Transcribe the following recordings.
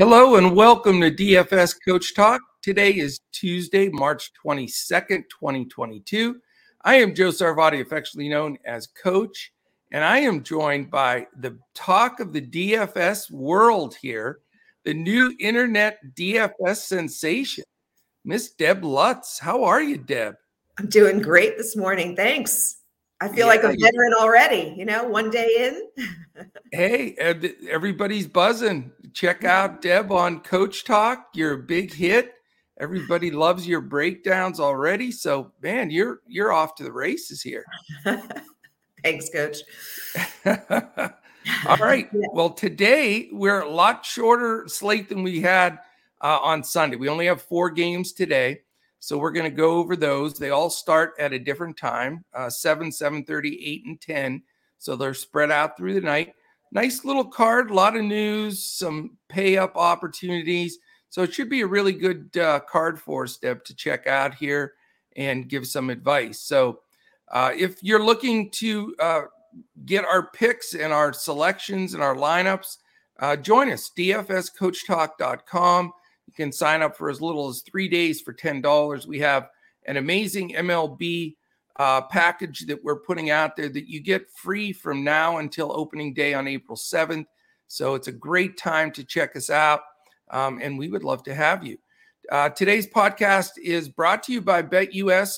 Hello and welcome to DFS Coach Talk. Today is Tuesday, March 22nd, 2022. I am Joe Sarvati, affectionately known as Coach, and I am joined by the talk of the DFS world here, the new internet DFS sensation, Miss Deb Lutz. How are you, Deb? I'm doing great this morning. Thanks. I feel yeah, like a veteran already, you know, one day in. hey, everybody's buzzing. Check out Deb on Coach Talk. You're a big hit. Everybody loves your breakdowns already. So, man, you're you're off to the races here. Thanks, coach. All right. Well, today we're a lot shorter slate than we had uh, on Sunday. We only have four games today. So we're going to go over those. They all start at a different time, uh, 7, 7.30, 8, and 10. So they're spread out through the night. Nice little card, a lot of news, some pay up opportunities. So it should be a really good uh, card for us, Deb, to check out here and give some advice. So uh, if you're looking to uh, get our picks and our selections and our lineups, uh, join us, dfscoachtalk.com. You can sign up for as little as three days for $10. We have an amazing MLB uh, package that we're putting out there that you get free from now until opening day on April 7th. So it's a great time to check us out, um, and we would love to have you. Uh, today's podcast is brought to you by betus.com.pa.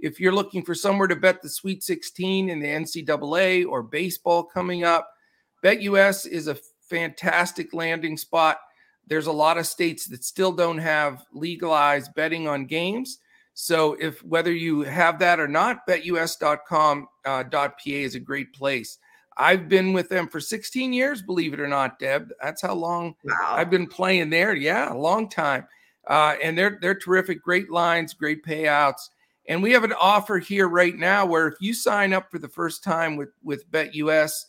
If you're looking for somewhere to bet the Sweet 16 in the NCAA or baseball coming up, BetUS is a fantastic landing spot there's a lot of states that still don't have legalized betting on games. So if whether you have that or not, betus.com.pa uh, is a great place. I've been with them for 16 years, believe it or not, Deb. That's how long wow. I've been playing there. Yeah, a long time. Uh, and they're they're terrific, great lines, great payouts. And we have an offer here right now where if you sign up for the first time with with betus.com.pa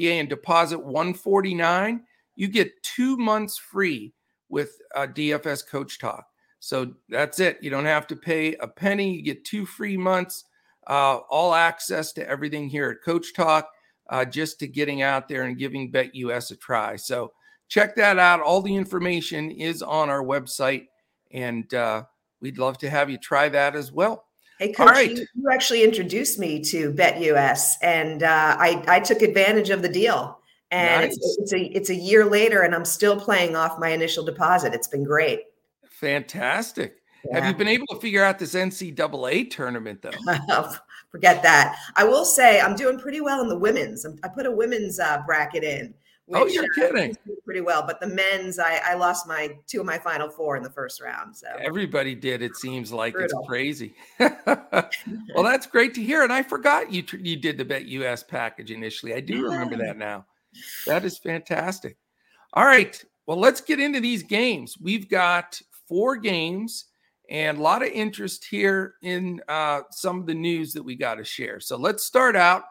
and deposit 149 you get two months free with uh, DFS Coach Talk. So that's it. You don't have to pay a penny. You get two free months, uh, all access to everything here at Coach Talk, uh, just to getting out there and giving BetUS a try. So check that out. All the information is on our website, and uh, we'd love to have you try that as well. Hey, Coach, right. you, you, actually introduced me to BetUS, and uh, I, I took advantage of the deal and nice. it's, it's, a it's a year later and i'm still playing off my initial deposit. It's been great. Fantastic. Yeah. have you been able to figure out this ncaa tournament though? Forget that. I will say i'm doing pretty well in the women's. I put a women's uh, bracket in oh, which, oh you're uh, kidding. pretty well but the men's I, I lost my two of my final four in the first round so. Everybody did it seems like. Brutal. it's crazy. Well that's great to hear and i forgot you you did the Bet US package initially. I do yeah. remember that now that is fantastic. All right. Well, let's get into these games. We've got four games and a lot of interest here in uh, some of the news that we got to share. So let's start out.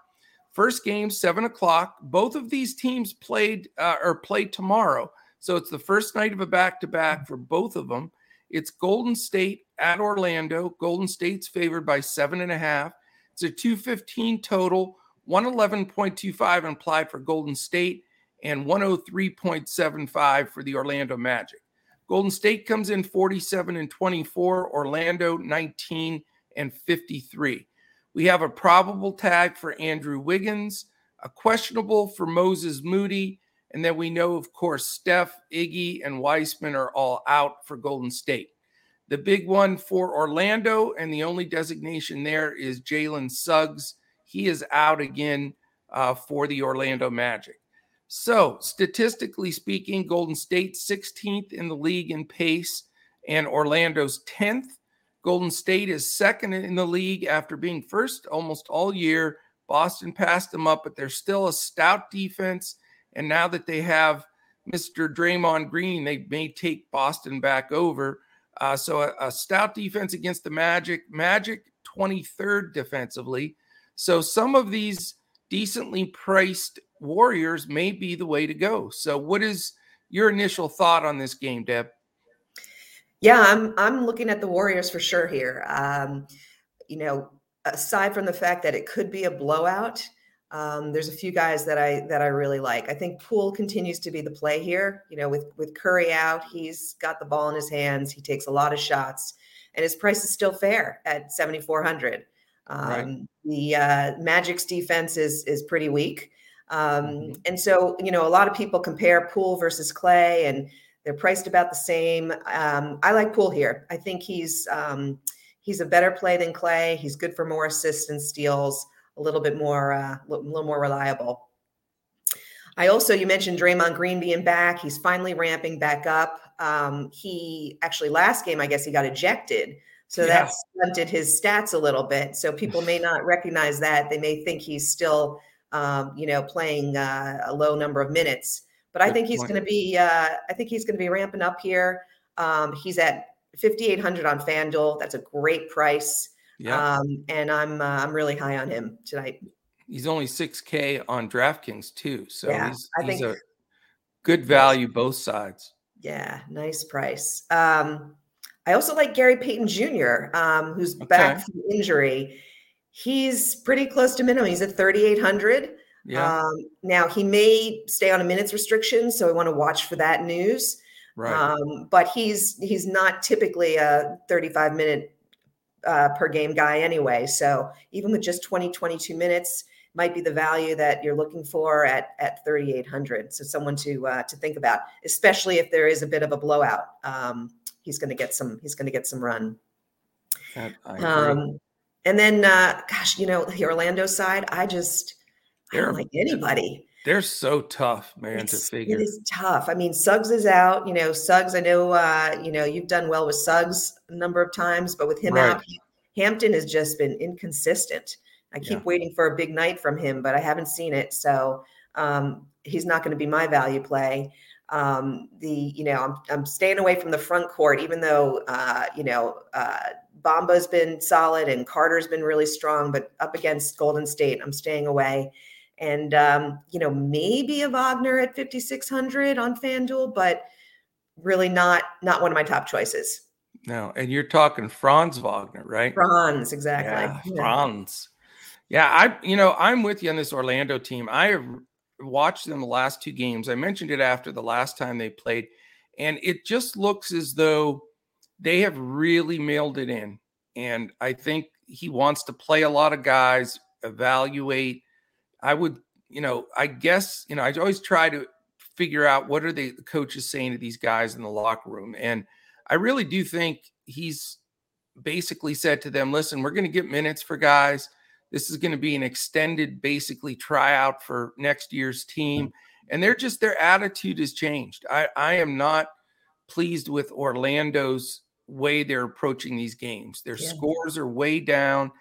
First game, seven o'clock. Both of these teams played uh, or play tomorrow. So it's the first night of a back to back for both of them. It's Golden State at Orlando. Golden State's favored by seven and a half. It's a 215 total. 111.25 implied for Golden State and 103.75 for the Orlando Magic. Golden State comes in 47 and 24, Orlando 19 and 53. We have a probable tag for Andrew Wiggins, a questionable for Moses Moody, and then we know, of course, Steph, Iggy, and Wiseman are all out for Golden State. The big one for Orlando, and the only designation there is Jalen Suggs he is out again uh, for the Orlando Magic. So, statistically speaking, Golden State 16th in the league in pace and Orlando's 10th. Golden State is second in the league after being first almost all year. Boston passed them up, but they're still a stout defense. And now that they have Mr. Draymond Green, they may take Boston back over. Uh, so a, a stout defense against the Magic. Magic 23rd defensively. So some of these decently priced Warriors may be the way to go. So what is your initial thought on this game, Deb? Yeah, I'm I'm looking at the Warriors for sure here. Um, you know, aside from the fact that it could be a blowout, Um, there's a few guys that I that I really like. I think Poole continues to be the play here. You know, with with Curry out, he's got the ball in his hands. He takes a lot of shots, and his price is still fair at 7,400. Um, right. The uh, Magic's defense is is pretty weak, um, mm-hmm. and so you know a lot of people compare Poole versus Clay, and they're priced about the same. Um, I like Poole here. I think he's um, he's a better play than Clay. He's good for more assists and steals, a little bit more uh, a little more reliable. I also you mentioned Draymond Green being back. He's finally ramping back up. Um, he actually last game I guess he got ejected so yeah. that stunted his stats a little bit. So people may not recognize that. They may think he's still, um, you know, playing uh, a low number of minutes. But I think he's going to be. Uh, I think he's going to be ramping up here. Um, he's at 5,800 on FanDuel. That's a great price. Yeah. Um, and I'm uh, I'm really high on him tonight. He's only 6K on DraftKings too. So yeah, he's, I he's think, a good value both sides. Yeah, nice price. Um, I also like Gary Payton Jr., um, who's okay. back from injury. He's pretty close to minimum. He's at 3,800. Yeah. Um, now he may stay on a minutes restriction, so we want to watch for that news. Right. Um, but he's he's not typically a 35 minute uh, per game guy anyway. So even with just 20, 22 minutes, might be the value that you're looking for at at 3,800. So someone to uh, to think about, especially if there is a bit of a blowout. Um, he's going to get some he's going to get some run. Um, and then, uh, gosh, you know, the Orlando side, I just they're, I don't like anybody. They're so tough, man, it's, to figure. It is tough. I mean, Suggs is out. You know, Suggs. I know. Uh, you know, you've done well with Suggs a number of times, but with him right. out, Hampton has just been inconsistent. I keep yeah. waiting for a big night from him, but I haven't seen it. So um, he's not going to be my value play um, the you know I'm, I'm staying away from the front court even though uh, you know uh, Bamba's been solid and Carter's been really strong but up against Golden State I'm staying away and um, you know maybe a Wagner at 5600 on FanDuel but really not not one of my top choices. No, and you're talking Franz Wagner, right? Franz, exactly. Yeah. Franz. Yeah, I you know I'm with you on this Orlando team. I have watched them the last two games. I mentioned it after the last time they played, and it just looks as though they have really mailed it in. And I think he wants to play a lot of guys, evaluate. I would, you know, I guess, you know, I always try to figure out what are the coaches saying to these guys in the locker room. And I really do think he's basically said to them, listen, we're going to get minutes for guys. This is going to be an extended, basically, tryout for next year's team. Mm-hmm. And they're just, their attitude has changed. I, I am not pleased with Orlando's way they're approaching these games. Their yeah. scores are way down.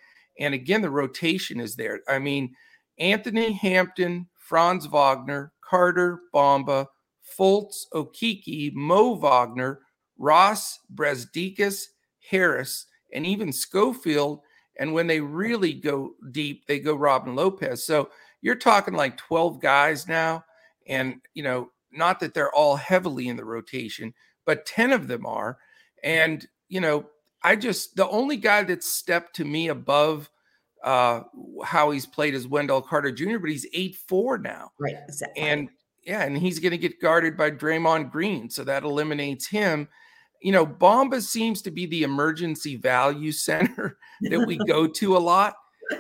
And again, the rotation is there. I mean, Anthony Hampton, Franz Wagner, Carter, Bamba, Fultz, Okeke, Mo Wagner, Ross, Brazdeikis, Harris, and even Schofield and when they really go deep, they go Robin Lopez. So you're talking like 12 guys now. And, you know, not that they're all heavily in the rotation, but 10 of them are. And, you know, I just, the only guy that's stepped to me above uh, how he's played is Wendell Carter Jr., but he's 8 4 now. Right. Exactly. And, yeah, and he's going to get guarded by Draymond Green. So that eliminates him you know, Bamba seems to be the emergency value center that we go to a lot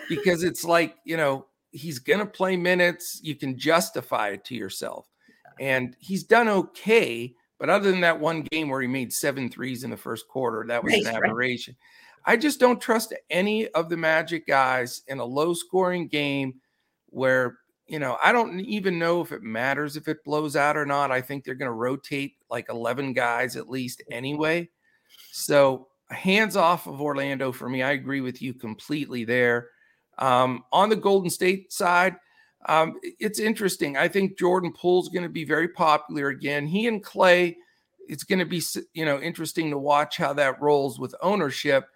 because it's like, you know, he's going to play minutes. You can justify it to yourself. And he's done okay. But other than that one game where he made seven threes in the first quarter, that was right, an aberration. Right. I just don't trust any of the Magic guys in a low scoring game where you know, I don't even know if it matters if it blows out or not. I think they're going to rotate like 11 guys at least anyway. So, hands off of Orlando for me. I agree with you completely there. Um, on the Golden State side, um, it's interesting. I think Jordan Poole's going to be very popular again. He and Clay, it's going to be you know interesting to watch how that rolls with ownership.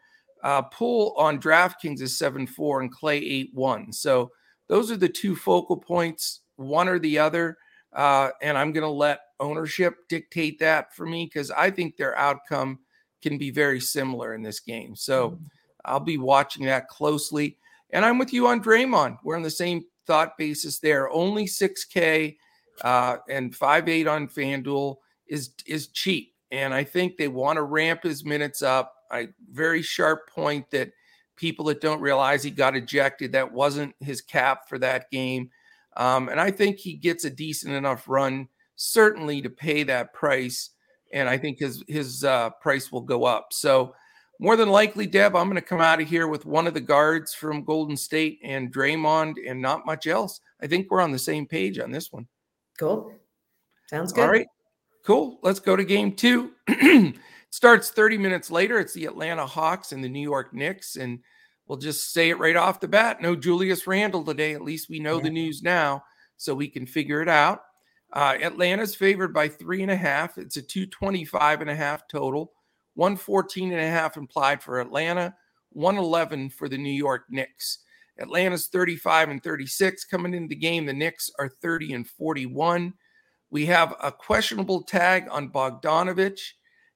Uh, Poole on DraftKings is seven four and Clay eight one. So those are the two focal points, one or the other. Uh, and I'm going to let ownership dictate that for me because I think their outcome can be very similar in this game. So mm-hmm. I'll be watching that closely. And I'm with you on Draymond. We're on the same thought basis there. Only 6K uh, and 5.8 on FanDuel is is cheap, and I think they want to ramp his minutes up. I very sharp point that people that don't realize he got ejected that wasn't his cap for that game, um, and I think he gets a decent enough run certainly to pay that price, and I think his his uh, price will go up. So more than likely, Deb, I'm going to come out of here with one of the guards from Golden State and Draymond and not much else. I think we're on the same page on this one. Cool. Sounds good. All right. Cool. Let's go to game two. starts 30 minutes later. It's the Atlanta Hawks and the New York Knicks. And we'll just say it right off the bat no Julius Randle today. At least we know yeah. the news now so we can figure it out. Uh, Atlanta's favored by three and a half. It's a 225 and a half total. 114 and a half implied for Atlanta, 111 for the New York Knicks. Atlanta's 35 and 36 coming into the game. The Knicks are 30 and 41. We have a questionable tag on Bogdanovich.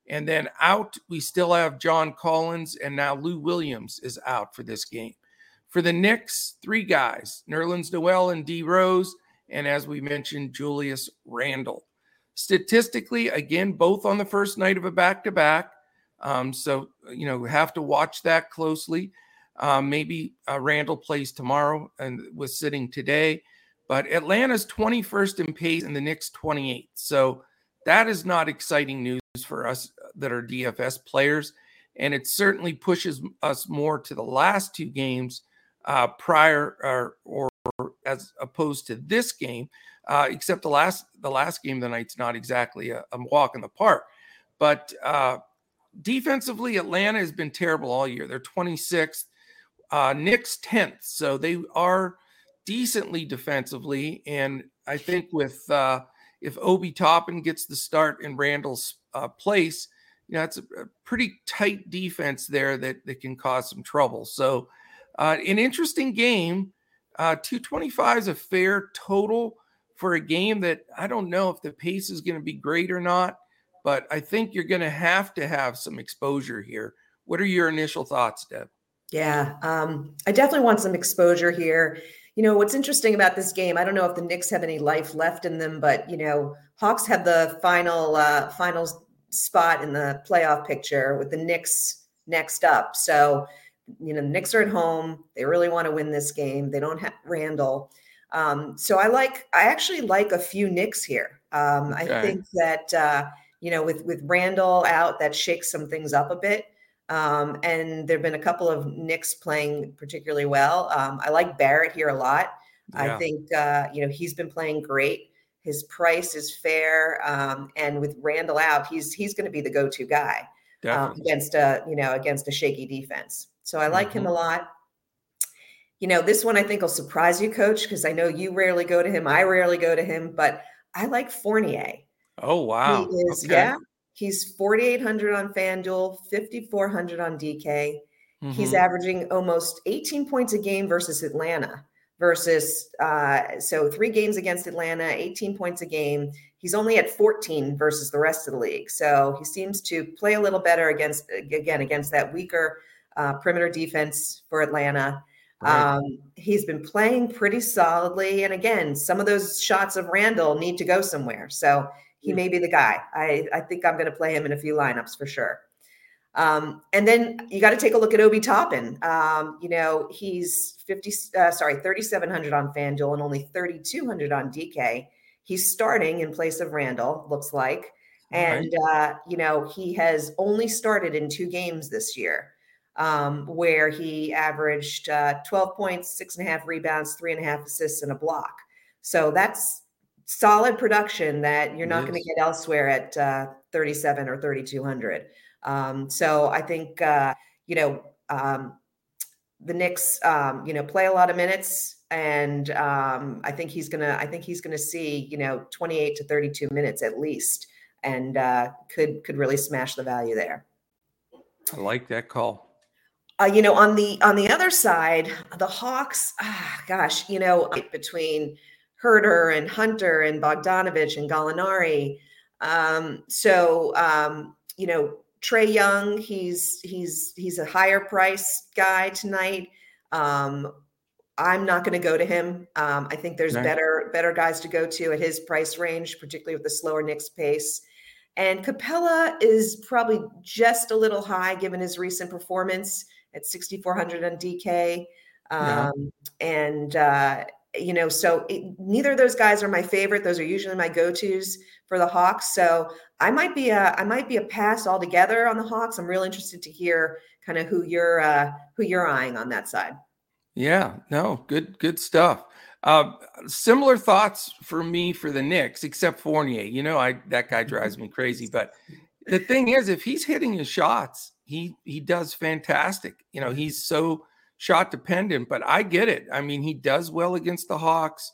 And then out, we still have John Collins, and now Lou Williams is out for this game. For the Knicks, three guys Nerlens Noel and D Rose, and as we mentioned, Julius Randle. Statistically, again, both on the first night of a back to back. So, you know, have to watch that closely. Um, maybe uh, Randle plays tomorrow and was sitting today, but Atlanta's 21st in pace and the Knicks 28th. So that is not exciting news for us that are DFS players. And it certainly pushes us more to the last two games uh, prior or, or, as opposed to this game, uh, except the last the last game of the night's not exactly a, a walk in the park. But uh, defensively, Atlanta has been terrible all year. They're 26th, uh, Knicks 10th. So they are decently defensively. And I think with uh, if Obi Toppin gets the start and Randle's uh, place, you know, it's a, a, pretty tight defense there that, that can cause some trouble. So uh, an interesting game. Uh, 225 is a fair total for a game that I don't know if the pace is going to be great or not but I think you're going to have to have some exposure here. What are your initial thoughts, Deb? Yeah, um, I definitely want some exposure here. You know, what's interesting about this game, I don't know if the Knicks have any life left in them, but you know, Hawks have the final uh, final spot in the playoff picture with the Knicks next up. So, you know, the Knicks are at home. They really want to win this game. They don't have Randle. Um, so I like, I actually like a few Knicks here. Um, okay. I think that uh, you know, with with Randle out, that shakes some things up a bit. Um, and there have been a couple of Knicks playing particularly well. Um, I like Barrett here a lot. Yeah. I think uh, you know he's been playing great. His price is fair, um, and with Randle out, he's he's going to be the go-to guy um, against a you know against a shaky defense. So I like mm-hmm. him a lot. You know, this one I think will surprise you, Coach, because I know you rarely go to him. I rarely go to him, but I like Fournier. Oh wow! He is okay. yeah. He's 4,800 on FanDuel, 5,400 on DK. Mm-hmm. He's averaging almost 18 points a game versus Atlanta. Versus uh, so three games against Atlanta, 18 points a game. He's only at 14 versus the rest of the league. So he seems to play a little better against again against that weaker uh, perimeter defense for Atlanta. Right. Um, he's been playing pretty solidly, and again, some of those shots of Randle need to go somewhere. So he may be the guy. I, I think I'm going to play him in a few lineups for sure. Um, and then you got to take a look at Obi Toppin. Um, you know, he's 50, uh, sorry, 3,700 on FanDuel and only 3,200 on DK. He's starting in place of Randle, looks like. And, uh, you know, he has only started in two games this year um, where he averaged uh, 12 points, six and a half rebounds, three and a half assists, and a block. So that's solid production that you're not going to get elsewhere at uh, 37 or 3200. Um, so I think uh, you know um, the Knicks, um, you know, play a lot of minutes, and um, I think he's gonna. I think he's gonna see you know 28 to 32 minutes at least, and uh, could could really smash the value there. I like that call. Uh, you know, on the on the other side, the Hawks. Ah, gosh, you know, between Huerter and Hunter and Bogdanovich and Gallinari. Um, so um, you know, Trae Young, he's he's he's a higher price guy tonight. Um, I'm not going to go to him. Um, I think there's right. better better guys to go to at his price range, particularly with the slower Knicks pace. And Capela is probably just a little high given his recent performance at 6,400 on DK. Um, yeah. And, uh, you know, so it, neither of those guys are my favorite. Those are usually my go-tos for the Hawks. So I might be a I might be a pass altogether on the Hawks. I'm real interested to hear kind of who you're uh, who you're eyeing on that side. Yeah, no, good good stuff. Uh, similar thoughts for me for the Knicks, except Fournier. You know, I that guy drives me crazy. But the thing is, if he's hitting his shots, he he does fantastic. You know, he's so shot dependent. But I get it. I mean, he does well against the Hawks.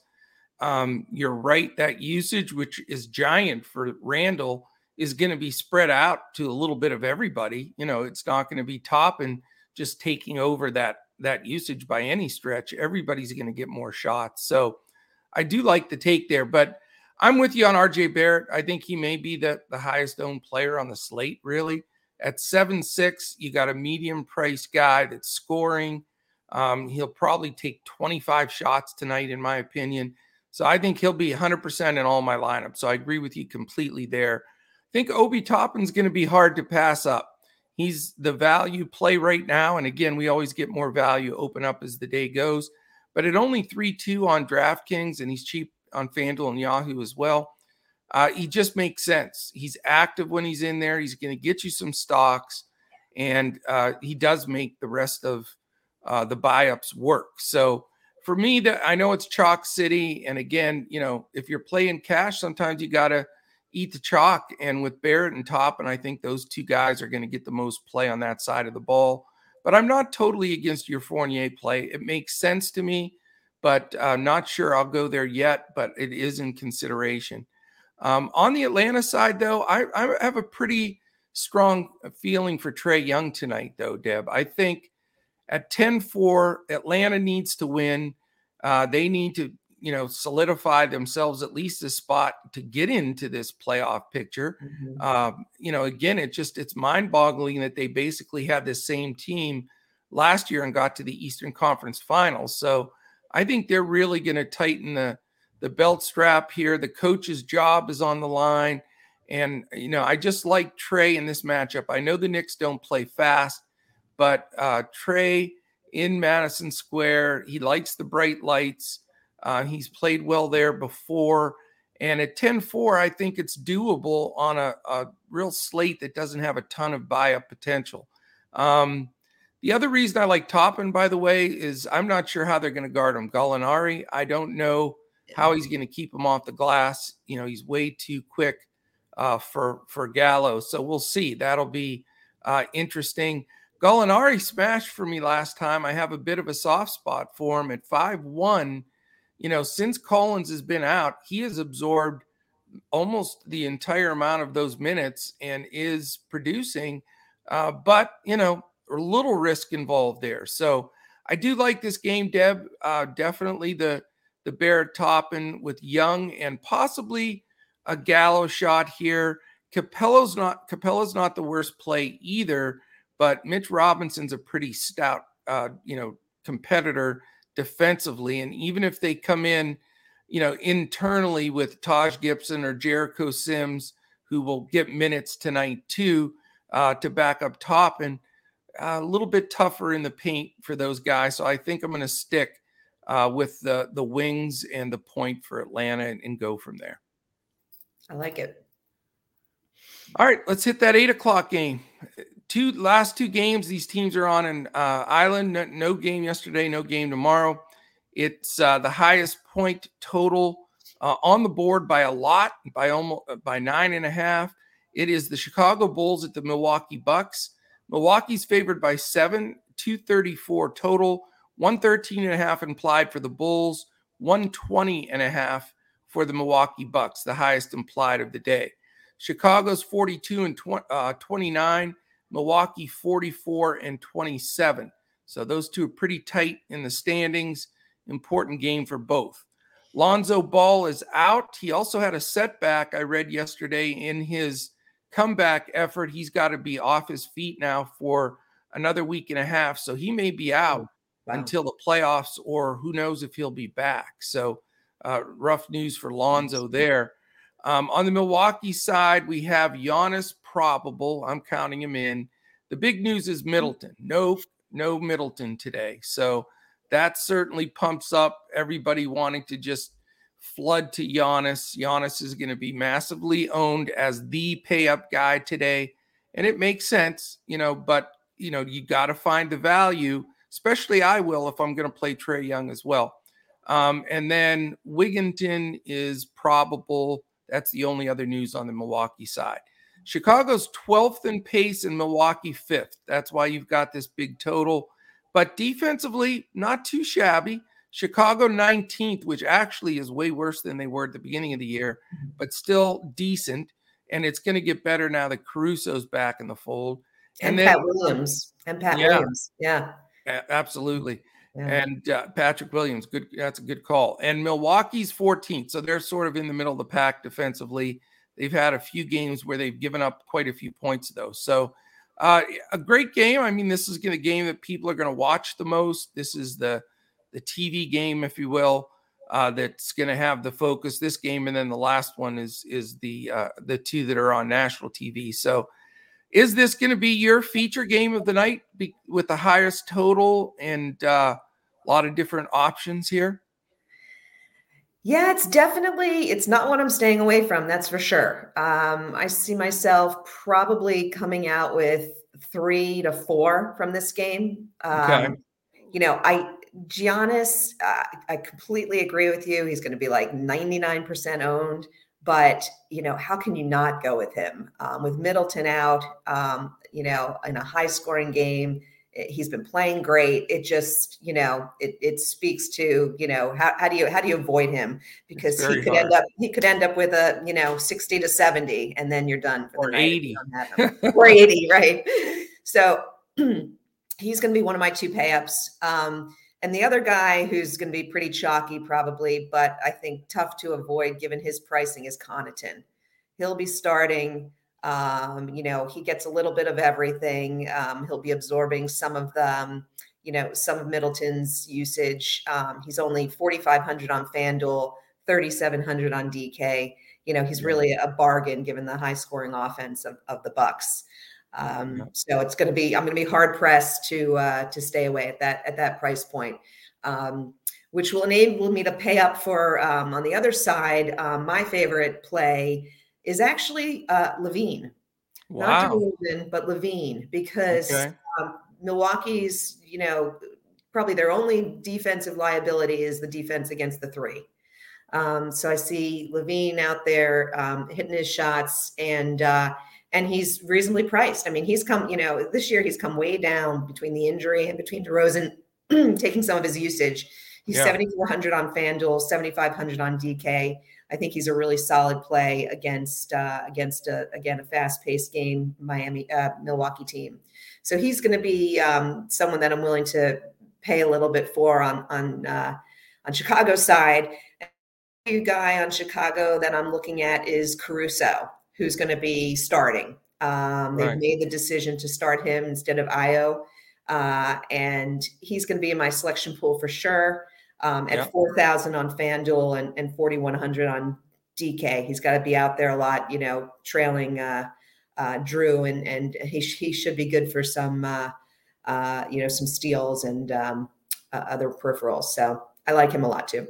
Um, you're right. That usage, which is giant for Randle, is going to be spread out to a little bit of everybody. You know, it's not going to be Toppin just taking over that that usage by any stretch. Everybody's going to get more shots. So I do like the take there, but I'm with you on RJ Barrett. I think he may be the, the highest owned player on the slate, really. At 7 6, you got a medium price guy that's scoring. Um, he'll probably take 25 shots tonight, in my opinion. So I think he'll be 100% in all my lineups. So I agree with you completely there. I think Obi Toppin's going to be hard to pass up. He's the value play right now. And again, we always get more value open up as the day goes. But at only 3 2 on DraftKings, and he's cheap on FanDuel and Yahoo as well, uh, he just makes sense. He's active when he's in there. He's going to get you some stocks, and uh, he does make the rest of uh, the buy ups work. So for me, that I know it's chalk city, and again, you know, if you're playing cash, sometimes you got to eat the chalk. And with Barrett and Top, and I think those two guys are going to get the most play on that side of the ball. But I'm not totally against your Fournier play. It makes sense to me, but I'm not sure I'll go there yet, but it is in consideration. Um, on the Atlanta side, though, I, I have a pretty strong feeling for Trae Young tonight, though, Deb. I think at 10 4, Atlanta needs to win. Uh, they need to you know, solidify themselves at least a spot to get into this playoff picture. Mm-hmm. Um, you know, again, it just it's mind-boggling that they basically had the same team last year and got to the Eastern Conference Finals. So I think they're really going to tighten the the belt strap here. The coach's job is on the line. And, you know, I just like Trae in this matchup. I know the Knicks don't play fast, but uh, Trae in Madison Square, he likes the bright lights. Uh, he's played well there before. And at 10 4, I think it's doable on a, a, real slate that doesn't have a ton of buy up potential. Um, the other reason I like Toppin, by the way, is I'm not sure how they're going to guard him. Gallinari, I don't know how he's going to keep him off the glass. You know, he's way too quick uh, for for Gallo. So we'll see. That'll be uh, interesting. Gallinari smashed for me last time. I have a bit of a soft spot for him at 5 1 you know, since Collins has been out, he has absorbed almost the entire amount of those minutes and is producing. Uh, but, you know, a little risk involved there. So I do like this game, Deb. Uh, definitely the the Barrett Toppin with Young and possibly a Gallo shot here. Capela's not Capela's not the worst play either, but Mitch Robinson's a pretty stout, uh, you know, competitor defensively. And even if they come in, you know, internally with Taj Gibson or Jericho Sims, who will get minutes tonight too, uh, to back up top and uh, a little bit tougher in the paint for those guys. So I think I'm going to stick uh, with the the wings and the point for Atlanta and, and go from there. I like it. All right, let's hit that eight o'clock game two last two games these teams are on an uh, island. No, no, game yesterday, no game tomorrow. It's uh, the highest point total uh, on the board by a lot, by almost by nine and a half. It is the Chicago Bulls at the Milwaukee Bucks. Milwaukee's favored by seven, 234 total, 113 and a half implied for the Bulls, 120 and a half for the Milwaukee Bucks, the highest implied of the day. Chicago's 42 and 20, uh, 29 Milwaukee 44 and 27. So those two are pretty tight in the standings. Important game for both. Lonzo Ball is out. He also had a setback, I read yesterday, in his comeback effort. He's got to be off his feet now for another week and a half. So he may be out wow. until the playoffs, or who knows if he'll be back. So, uh, rough news for Lonzo there. Um, on the Milwaukee side, we have Giannis probable. I'm counting him in. The big news is Middleton. No, no Middleton today. So that certainly pumps up everybody wanting to just flood to Giannis. Giannis is going to be massively owned as the pay up guy today. And it makes sense, you know, but, you know, you got to find the value, especially I will if I'm going to play Trae Young as well. Um, and then Wigginton is probable. That's the only other news on the Milwaukee side. Chicago's 12th in pace and Milwaukee 5th. That's why you've got this big total. But defensively, not too shabby. Chicago 19th, which actually is way worse than they were at the beginning of the year, but still decent. And it's going to get better now that Caruso's back in the fold. And, and then, Pat Williams. And Pat yeah, Williams. Yeah. Absolutely. Yeah. And uh, Patrick Williams, good. That's a good call. And Milwaukee's 14th, so they're sort of in the middle of the pack defensively. They've had a few games where they've given up quite a few points, though. So uh, a great game. I mean, this is going to game that people are going to watch the most. This is the the TV game, if you will, uh, that's going to have the focus. This game, and then the last one is is the uh, the two that are on national TV. So, is this going to be your feature game of the night be, with the highest total and uh, a lot of different options here? Yeah, it's definitely it's not what I'm staying away from. That's for sure. Um, I see myself probably coming out with three to four from this game. Um, okay. You know, I Giannis, uh, I completely agree with you. He's going to be like 99% owned, but you know, how can you not go with him um, with Middleton out? Um, you know, in a high scoring game he's been playing great. It just, you know, it, it speaks to, you know, how, how do you, how do you avoid him? Because he could hard. end up, he could end up with a, you know, 60 to 70 and then you're done for or 80 or 80. Right. So he's going to be one of my two pay ups. Um, and the other guy who's going to be pretty chalky probably, but I think tough to avoid given his pricing is Connaughton. He'll be starting um, you know, he gets a little bit of everything. Um, he'll be absorbing some of the, um, you know, some of Middleton's usage. Um, he's only 4,500 on FanDuel, 3,700 on DK. You know, he's really a bargain given the high scoring offense of, of the Bucks. Um, so it's going to be, I'm going to be hard pressed to, uh, to stay away at that, at that price point. Um, which will enable me to pay up for um, on the other side. Um, my favorite play is actually uh, LaVine. Wow. Not DeRozan, but LaVine, because okay. um, Milwaukee's, you know, probably their only defensive liability is the defense against the three. Um, so I see LaVine out there um, hitting his shots, and uh, and he's reasonably priced. I mean, he's come, you know, this year he's come way down between the injury and between DeRozan taking some of his usage. He's yeah. 7,400 on FanDuel, 7,500 on DK. I think he's a really solid play against uh, against a, again a fast paced game Miami uh, Milwaukee team. So he's going to be um, someone that I'm willing to pay a little bit for on on uh, on Chicago side. Guy on Chicago that I'm looking at is Caruso, who's going to be starting. Um, they've right. made the decision to start him instead of Ayo, uh, and he's going to be in my selection pool for sure um, at yep. 4,000 on FanDuel and, and 4,100 on DK. He's got to be out there a lot, you know, trailing uh, uh, Jrue, and and he he should be good for some, uh, uh you know, some steals and um, uh, other peripherals. So I like him a lot too.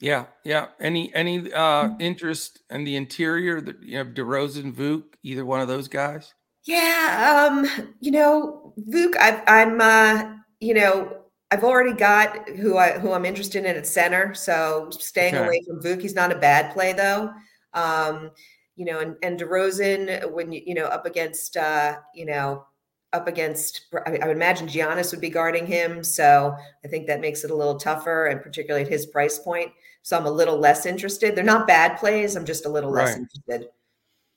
Yeah, yeah. Any any uh, mm-hmm. interest in the interior that you have DeRozan, Vuk, either one of those guys? Yeah, um, you know, Vuk, i I'm, uh, you know, I've already got who I who I'm interested in at center. So staying okay. away from Vuk. He's not a bad play though. Um, you know, and and DeRozan when you you know up against uh, you know up against I, I would imagine Giannis would be guarding him. So I think that makes it a little tougher, and particularly at his price point. So I'm a little less interested. They're not bad plays. I'm just a little less interested.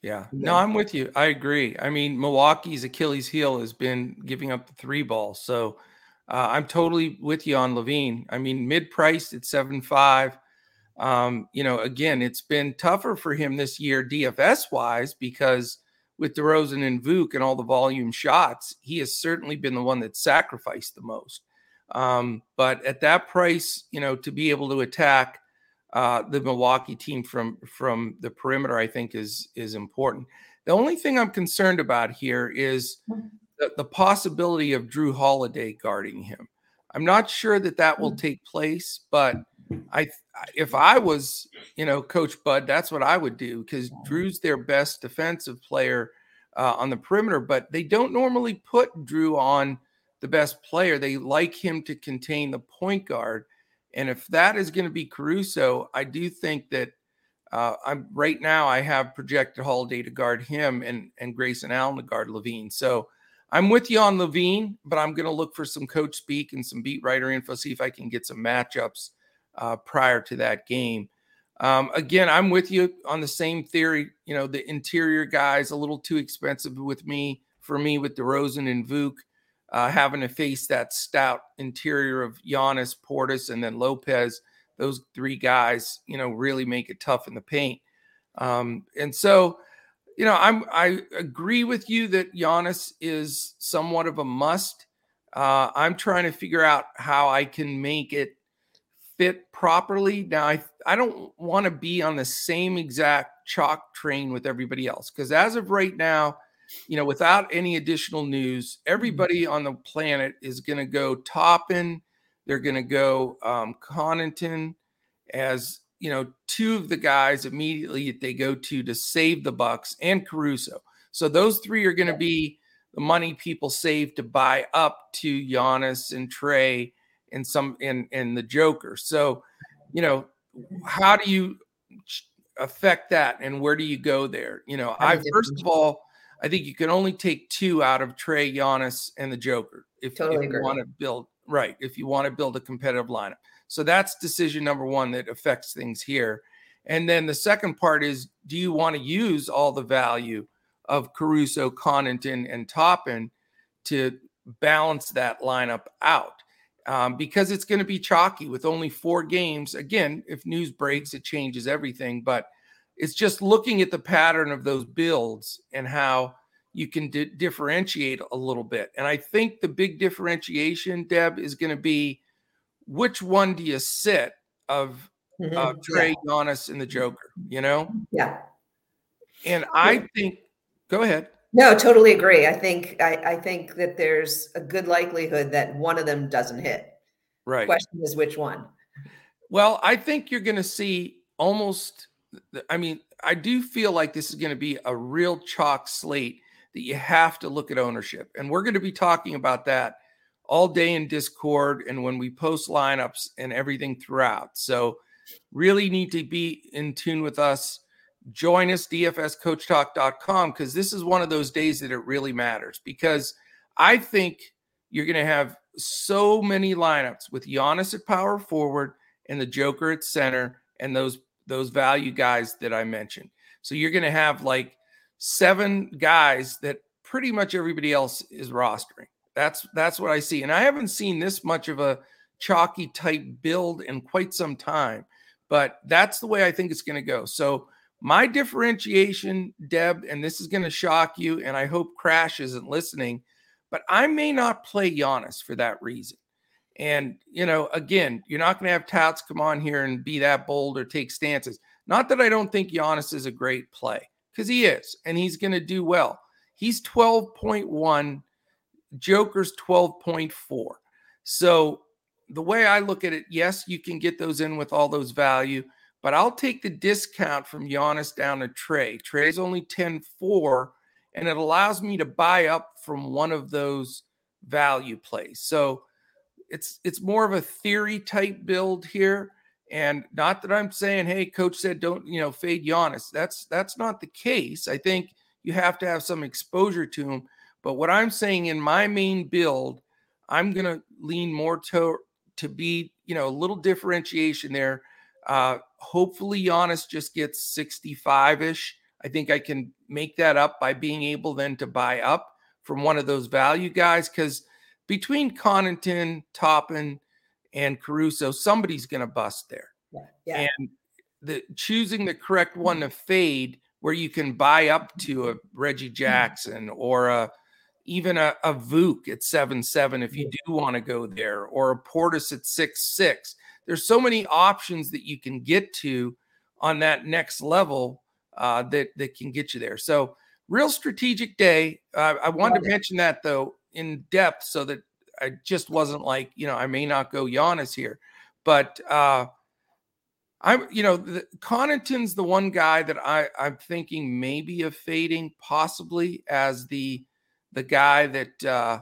Yeah. No, I'm with you. I agree. I mean, Milwaukee's Achilles heel has been giving up the three ball. So uh, I'm totally with you on LaVine. I mean, mid priced at seven five. Um, you know, again, it's been tougher for him this year DFS wise because with DeRozan and Vuk and all the volume shots, he has certainly been the one that sacrificed the most. Um, but at that price, you know, to be able to attack uh, the Milwaukee team from from the perimeter, I think is is important. The only thing I'm concerned about here is mm-hmm. The, the possibility of Jrue Holiday guarding him. I'm not sure that that will mm. take place, but I if I was, you know, Coach Bud, that's what I would do because Jrue's their best defensive player uh, on the perimeter, but they don't normally put Jrue on the best player. They like him to contain the point guard, and if that is going to be Caruso, I do think that uh, I'm right now. I have projected Holiday to guard him and and Grayson Allen to guard LaVine. So I'm with you on LaVine, but I'm going to look for some coach speak and some beat writer info, see if I can get some matchups uh, prior to that game. Um, again, I'm with you on the same theory. You know, the interior guys a little too expensive with me for me with DeRozan and Vuk uh, having to face that stout interior of Giannis, Portis, and then Lopez. Those three guys, you know, really make it tough in the paint. Um, and so you know, I'm I agree with you that Giannis is somewhat of a must. Uh, I'm trying to figure out how I can make it fit properly. Now, I I don't want to be on the same exact chalk train with everybody else because as of right now, you know, without any additional news, mm-hmm. everybody on the planet is going to go Toppin. They're going to go um, Connaughton as you know, two of the guys immediately they go to to save the Bucks and Caruso. So those three are going to be the money people save to buy up to Giannis and Trae and some and and the Joker. So, you know, how do you affect that and where do you go there? You know, I first of all, I think you can only take two out of Trae, Giannis, and the Joker if, totally if you want to build right. If you want to build a competitive lineup. So that's decision number one that affects things here. And then the second part is do you want to use all the value of Caruso, Connaughton, and Toppin to balance that lineup out? Um, because it's going to be chalky with only four games. Again, if news breaks, it changes everything. But it's just looking at the pattern of those builds and how you can di- differentiate a little bit. And I think the big differentiation, Deb, is going to be which one do you sit of mm-hmm. uh, Trae, yeah. Giannis, and the Joker? You know? Yeah. And I think, go ahead. No, totally agree. I think I, I think that there's a good likelihood that one of them doesn't hit. Right. The question is which one. Well, I think you're going to see almost. I mean, I do feel like this is going to be a real chalk slate that you have to look at ownership, and we're going to be talking about that all day in Discord and when we post lineups and everything throughout. So, really need to be in tune with us. Join us, dfscoachtalk.com, because this is one of those days that it really matters. Because I think you're going to have so many lineups with Giannis at power forward and the Joker at center and those those value guys that I mentioned. So you're going to have like seven guys that pretty much everybody else is rostering. That's that's what I see. And I haven't seen this much of a chalky type build in quite some time, but that's the way I think it's going to go. So my differentiation, Deb, and this is going to shock you, and I hope Crash isn't listening, but I may not play Giannis for that reason. And, you know, again, you're not going to have touts come on here and be that bold or take stances. Not that I don't think Giannis is a great play, because he is, and he's going to do well. He's 12.1 Joker's 12.4. So the way I look at it, yes, you can get those in with all those value, but I'll take the discount from Giannis down to Trae. Trae's only 10.4, and it allows me to buy up from one of those value plays. So it's it's more of a theory type build here. And not that I'm saying, hey, coach said don't, you know, fade Giannis. That's that's not the case. I think you have to have some exposure to him. But what I'm saying in my main build, I'm going to lean more to to be, you know, a little differentiation there. Uh, hopefully, Giannis just gets 65 ish. I think I can make that up by being able then to buy up from one of those value guys because between Connaughton, Toppin, and Caruso, somebody's going to bust there. Yeah, yeah. And the choosing the correct one to fade where you can buy up to a Reggie Jackson or a even a, a Vuk at seven seven if you do want to go there, or a Portis at six six. There's so many options that you can get to on that next level uh, that that can get you there. So real strategic day. Uh, I wanted to mention that though in depth so that I just wasn't like you know I may not go Giannis here, but uh, I'm you know the, Connaughton's the one guy that I I'm thinking maybe of fading possibly as the the guy that uh,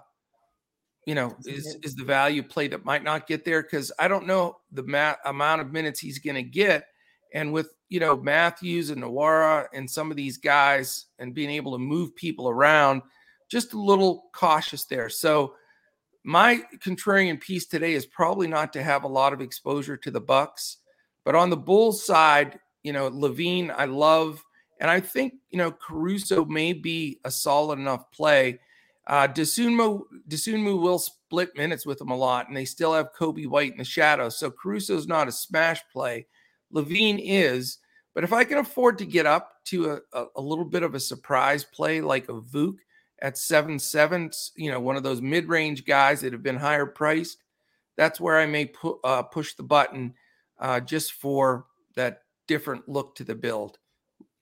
you know is is the value play that might not get there because I don't know the ma- amount of minutes he's going to get, and with you know Matthews and Nwora and some of these guys and being able to move people around, just a little cautious there. So my contrarian piece today is probably not to have a lot of exposure to the Bucks, but on the Bulls side, you know LaVine, I love, and I think you know Caruso may be a solid enough play. Uh, Dosunmu, Dosunmu will split minutes with him a lot, and they still have Coby White in the shadow. So Caruso's not a smash play. LaVine is, but if I can afford to get up to a, a, little bit of a surprise play like a Vuk at seven seven, you know, one of those mid range guys that have been higher priced, that's where I may pu- uh, push the button uh, just for that different look to the build.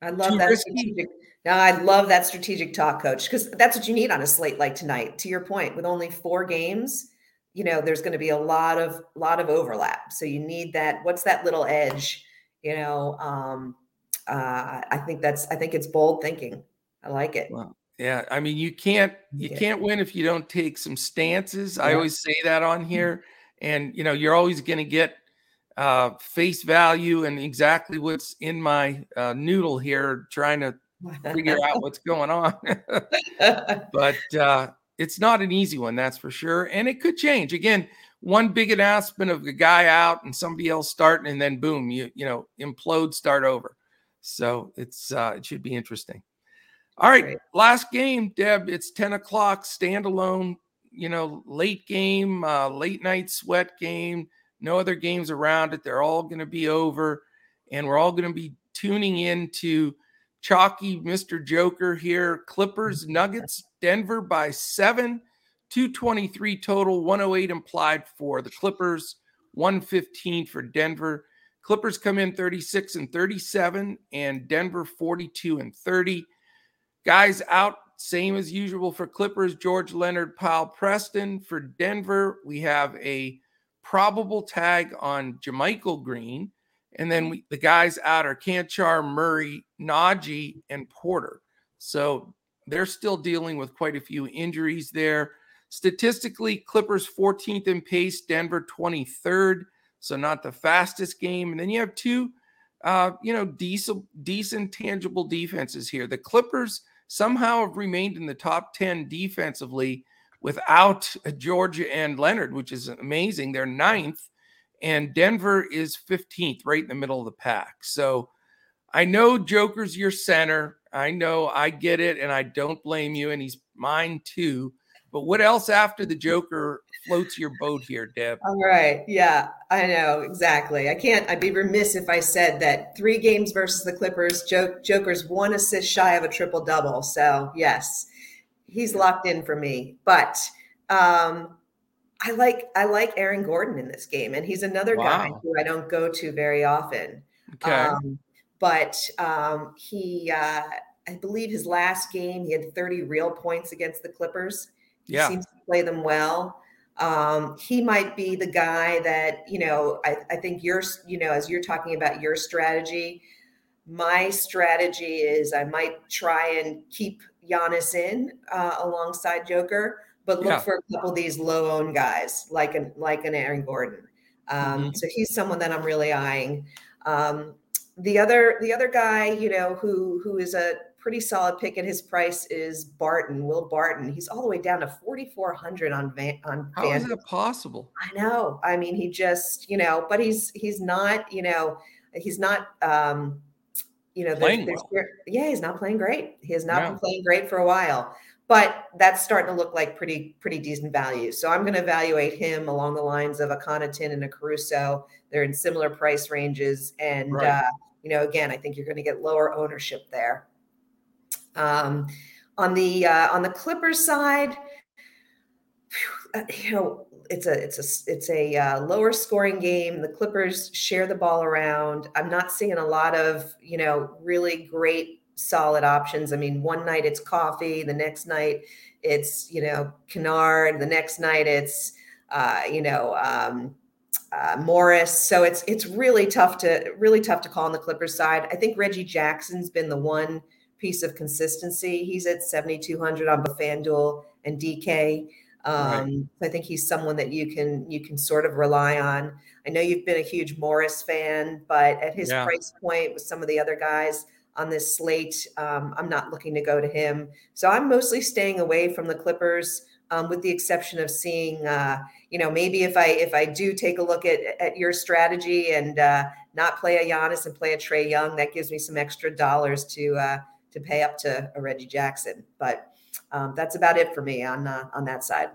I love Too that risky. strategic. Now I love that strategic talk, coach, because that's what you need on a slate like tonight. To your point, with only four games, you know there's going to be a lot of lot of overlap so you need that what's that little edge you know um uh i think that's i think it's bold thinking i like it well, yeah i mean you can't you yeah. can't win if you don't take some stances yeah. i always say that on mm-hmm. here and you know you're always going to get uh face value and exactly what's in my uh, noodle here trying to figure out what's going on but uh it's not an easy one, that's for sure. And it could change. Again, one big announcement of a guy out and somebody else starting, and then boom, you you know, implode, start over. So it's uh it should be interesting. All right, Great. last game, Deb. It's 10 o'clock, standalone, you know, late game, uh, late night sweat game. No other games around it. They're all going to be over, and we're all going to be tuning in to chalky Mr. Joker here. Clippers, Nuggets, Denver by seven, 223 total, 108 implied for the Clippers, 115 for Denver. Clippers come in 36 and 37, and Denver 42 and 30. Guys out, same as usual for Clippers, George Leonard, Powell, Preston. For Denver, we have a probable tag on JaMychal Green. And then we, the guys out are Cancar, Murray, Nnaji, and Porter. So they're still dealing with quite a few injuries there. Statistically, Clippers 14th in pace, Denver 23rd. So not the fastest game. And then you have two, uh, you know, decent, decent tangible defenses here. The Clippers somehow have remained in the top 10 defensively without uh, George and Leonard, which is amazing. They're ninth and Denver is 15th, right in the middle of the pack. So I know Joker's your center. I know I get it, and I don't blame you, and he's mine too. But what else after the Joker floats your boat here, Deb? All right. Yeah, I know exactly. I can't, I'd be remiss if I said that three games versus the Clippers, Joker's one assist shy of a triple double. So, yes, he's locked in for me. But um, I like I like Aaron Gordon in this game, and he's another wow. guy who I don't go to very often. Okay. Um, but um, he, uh, I believe, his last game he had 30 real points against the Clippers. He yeah. seems to play them well. Um, he might be the guy that you know. I, I think you're, you know, as you're talking about your strategy. My strategy is I might try and keep Giannis in uh, alongside Joker but look yeah. for a couple of these low owned guys like an like an Aaron Gordon. Um, mm-hmm. So he's someone that I'm really eyeing. Um, the other the other guy, you know, who who is a pretty solid pick at his price is Barton, Will Barton. He's all the way down to 4,400 on Van. On How Van. is that possible? I know. I mean, he just, you know, but he's he's not, you know, he's not. um you know, there's, there's, well. yeah, he's not playing great. He has not been playing great for a while but that's starting to look like pretty pretty decent value. So I'm going to evaluate him along the lines of a Connaughton and a Caruso. They're in similar price ranges, and right. uh, you know, again, I think you're going to get lower ownership there. Um, On the uh, on the Clippers side, you know, it's a it's a it's a uh, lower scoring game. The Clippers share the ball around. I'm not seeing a lot of you know really great solid options. I mean, one night it's Coffey, the next night it's you know Kennard, the next night it's uh, you know um, uh, Morris. So it's it's really tough to really tough to call on the Clippers side. I think Reggie Jackson's been the one piece of consistency. He's at 7,200 on FanDuel and DK. Um, right. I think he's someone that you can you can sort of rely on. I know you've been a huge Morris fan, but at his yeah. price point with some of the other guys on this slate, um, I'm not looking to go to him. So I'm mostly staying away from the Clippers, um, with the exception of seeing, uh, you know, maybe if I if I do take a look at at your strategy and uh, not play a Giannis and play a Trae Young, that gives me some extra dollars to uh, to pay up to a Reggie Jackson. But um, that's about it for me on uh, on that side.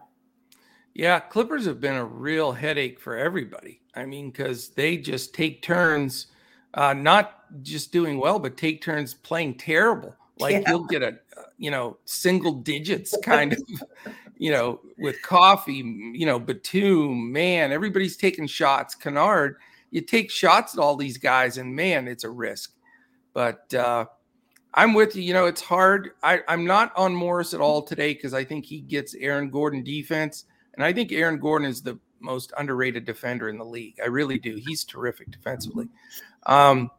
Yeah, Clippers have been a real headache for everybody. I mean, because they just take turns, uh, not just doing well, but take turns playing terrible. Like yeah. you'll get a, uh, you know, single digits kind of, you know, with Coffey, you know, Batum, man, everybody's taking shots. Kennard, you take shots at all these guys, and man, it's a risk. But uh, I'm with you. You know, it's hard. I, I'm not on Morris at all today because I think he gets Aaron Gordon defense. And I think Aaron Gordon is the most underrated defender in the league. I really do. He's terrific defensively. Um,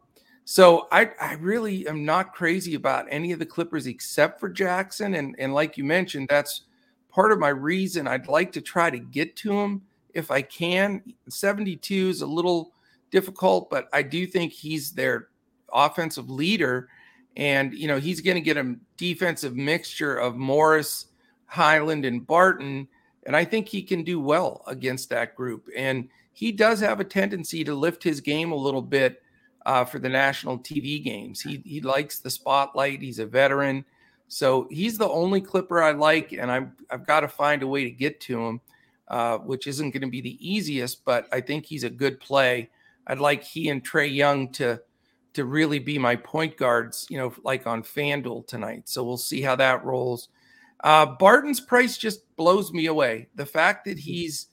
so I, I really am not crazy about any of the Clippers except for Jackson. And, and like you mentioned, that's part of my reason I'd like to try to get to him if I can. 72 is a little difficult, but I do think he's their offensive leader. And, you know, he's going to get a defensive mixture of Morris, Hyland, and Barton. And I think he can do well against that group. And he does have a tendency to lift his game a little bit uh, for the national TV games. He, he likes the spotlight. He's a veteran. So he's the only Clipper I like. And I'm, I've got to find a way to get to him, uh, which isn't going to be the easiest, but I think he's a good play. I'd like he and Trae Young to to really be my point guards, you know, like on FanDuel tonight. So we'll see how that rolls. Uh, Barton's price just blows me away. The fact that he's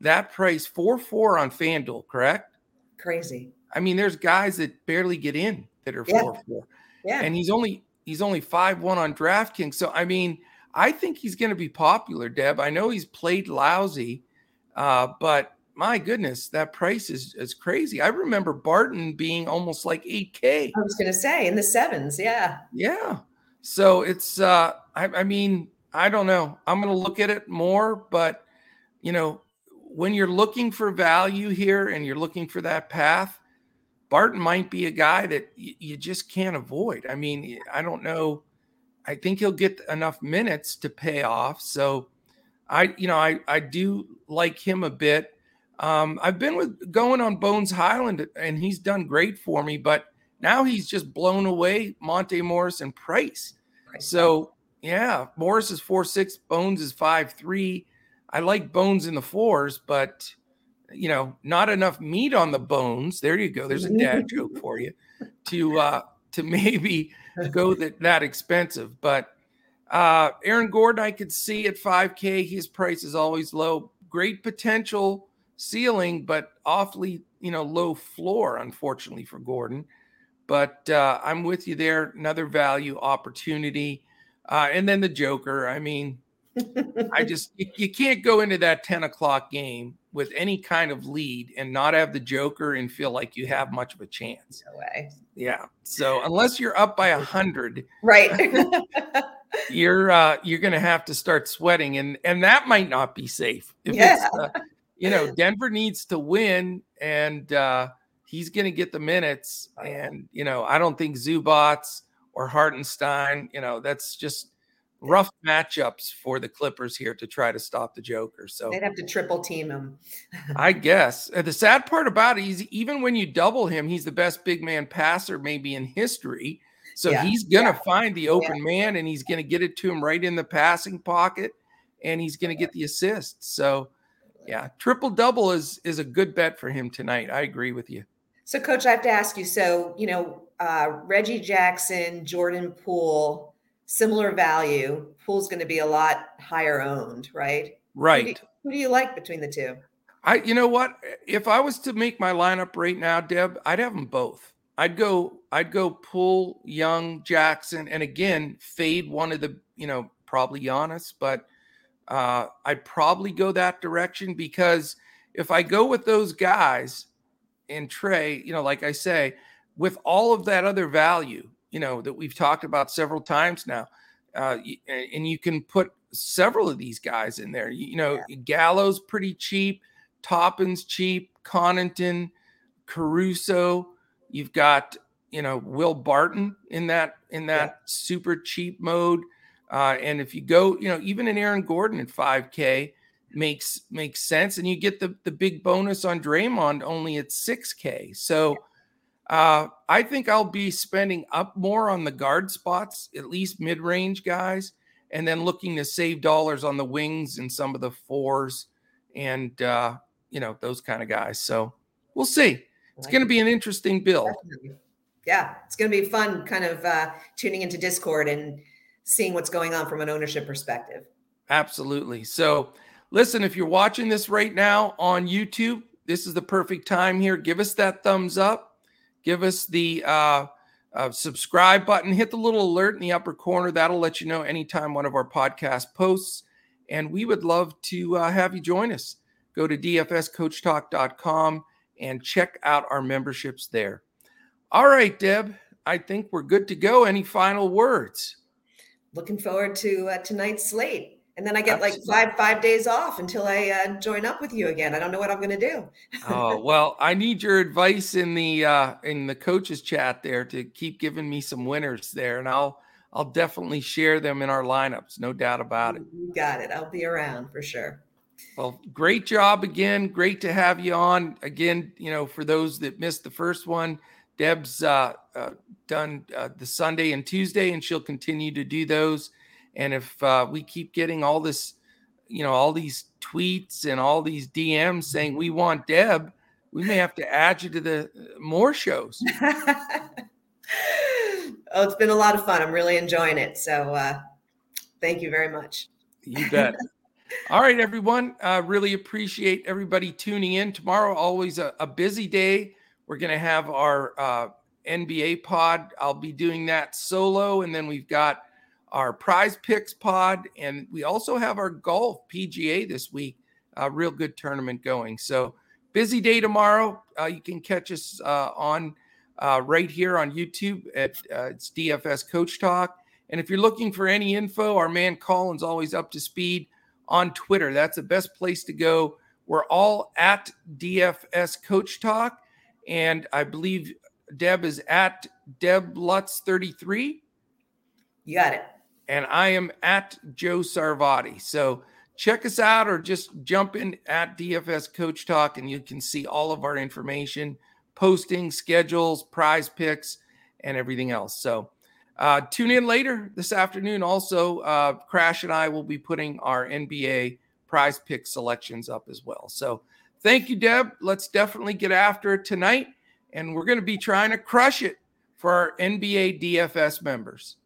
that price 4 4 on FanDuel, correct? Crazy. I mean, there's guys that barely get in that are 4 yeah. 4. Yeah. And he's only he's only 5 1 on DraftKings. So I mean, I think he's going to be popular, Deb. I know he's played lousy, uh, but my goodness, that price is is crazy. I remember Barton being almost like 8K. I was gonna say in the sevens, yeah. Yeah. So it's uh I, I mean, I don't know. I'm gonna look at it more, but you know, when you're looking for value here and you're looking for that path, Barton might be a guy that y- you just can't avoid. I mean, I don't know. I think he'll get enough minutes to pay off. So I, you know, I, I do like him a bit. Um, I've been with going on Bones Hyland, and he's done great for me. But now he's just blown away Monte Morris and Price. So yeah, Morris is four six, Bones is five three. I like Bones in the fours, but you know, not enough meat on the bones. There you go. There's a dad joke for you to uh to maybe go that that expensive. But uh Aaron Gordon, I could see at 5K. His price is always low. Great potential ceiling, but awfully, you know, low floor, unfortunately, for Gordon. But uh, I'm with you there. Another value opportunity. Uh, and then the Joker. I mean, I just, you, you, can't go into that 10 o'clock game with any kind of lead and not have the Joker and feel like you have much of a chance. No way. Yeah. So unless you're up by a hundred, right. you're uh, you're going to have to start sweating, and and that might not be safe. If yeah. Uh, you know, Denver needs to win, and uh, he's going to get the minutes. And you know, I don't think Zubac or Hartenstein. You know, that's just rough matchups for the Clippers here to try to stop the Joker. So they'd have to triple team him. I guess. And the sad part about it is, even when you double him, he's the best big man passer maybe in history. So yeah. he's going to yeah. find the open yeah. man and he's going to get it to him right in the passing pocket and he's going to get the assist. So yeah, triple double is is a good bet for him tonight. I agree with you. So, coach, I have to ask you. So, you know, uh, Reggie Jackson, Jordan Poole, similar value, Poole's going to be a lot higher owned, right? Right. Who do, you, who do you like between the two? I, you know what? If I was to make my lineup right now, Deb, I'd have them both. I'd go, I'd go Poole Young, Jackson, and again fade one of the, you know, probably Giannis, but uh, I'd probably go that direction because if I go with those guys and Trae, you know, like I say, with all of that other value, you know, that we've talked about several times now. Uh, and you can put several of these guys in there. You, know, yeah. Gallo's pretty cheap, Toppin's cheap, Connaughton, Caruso. You've got you know Will Barton in that in that yeah. super cheap mode. Uh, and if you go, you know, even an Aaron Gordon at 5K makes makes sense, and you get the the big bonus on Draymond only at 6K. So uh, I think I'll be spending up more on the guard spots, at least mid range guys, and then looking to save dollars on the wings and some of the fours and, uh, you know, those kind of guys. So we'll see. It's going to be an interesting build. Yeah, it's going to be fun kind of uh, tuning into Discord and seeing what's going on from an ownership perspective. Absolutely. So, listen, if you're watching this right now on YouTube, this is the perfect time here. Give us that thumbs up give us the uh, uh, subscribe button, hit the little alert in the upper corner. That'll let you know anytime one of our podcast posts. And we would love to uh, have you join us. Go to dfscoachtalk.com and check out our memberships there. All right, Deb, I think we're good to go. Any final words? Looking forward to uh, tonight's slate and then I get Absolutely. like five five days off until I uh, join up with you again. I don't know what I'm going to do. oh well, I need your advice in the uh, in the coaches chat there to keep giving me some winners there, and I'll I'll definitely share them in our lineups, no doubt about it. You got it. I'll be around for sure. Well, great job again. Great to have you on again. You know, for those that missed the first one, Deb's uh, uh, done uh, the Sunday and Tuesday, and she'll continue to do those. And if uh, we keep getting all this, you know, all these tweets and all these DMs saying we want Deb, we may have to add you to the uh, more shows. oh, it's been a lot of fun. I'm really enjoying it. So uh, thank you very much. You bet. All right, everyone. Uh, really appreciate everybody tuning in. Tomorrow, always a, a busy day. We're going to have our uh, NBA pod. I'll be doing that solo. And then we've got our prize picks pod, and we also have our golf PGA this week. A real good tournament going. So busy day tomorrow. Uh, you can catch us uh, on uh, right here on YouTube at uh, it's DFS Coach Talk. And if you're looking for any info, our man Colin's always up to speed on Twitter. That's the best place to go. We're all at DFS Coach Talk, and I believe Deb is at Deb Lutz 33. You got it and I am at Joe Sarvati. So check us out or just jump in at DFS Coach Talk and you can see all of our information, posting, schedules, prize picks, and everything else. So uh, tune in later this afternoon. Also, uh, Crash and I will be putting our NBA prize pick selections up as well. So thank you, Deb. Let's definitely get after it tonight. And we're going to be trying to crush it for our NBA DFS members.